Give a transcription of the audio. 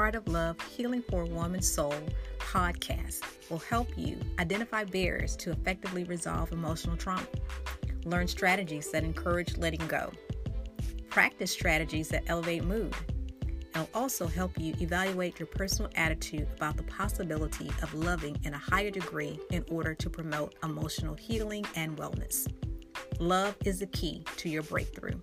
Heart of Love Healing for a Woman's Soul podcast will help you identify barriers to effectively resolve emotional trauma, learn strategies that encourage letting go, practice strategies that elevate mood. and will also help you evaluate your personal attitude about the possibility of loving in a higher degree in order to promote emotional healing and wellness. Love is the key to your breakthrough.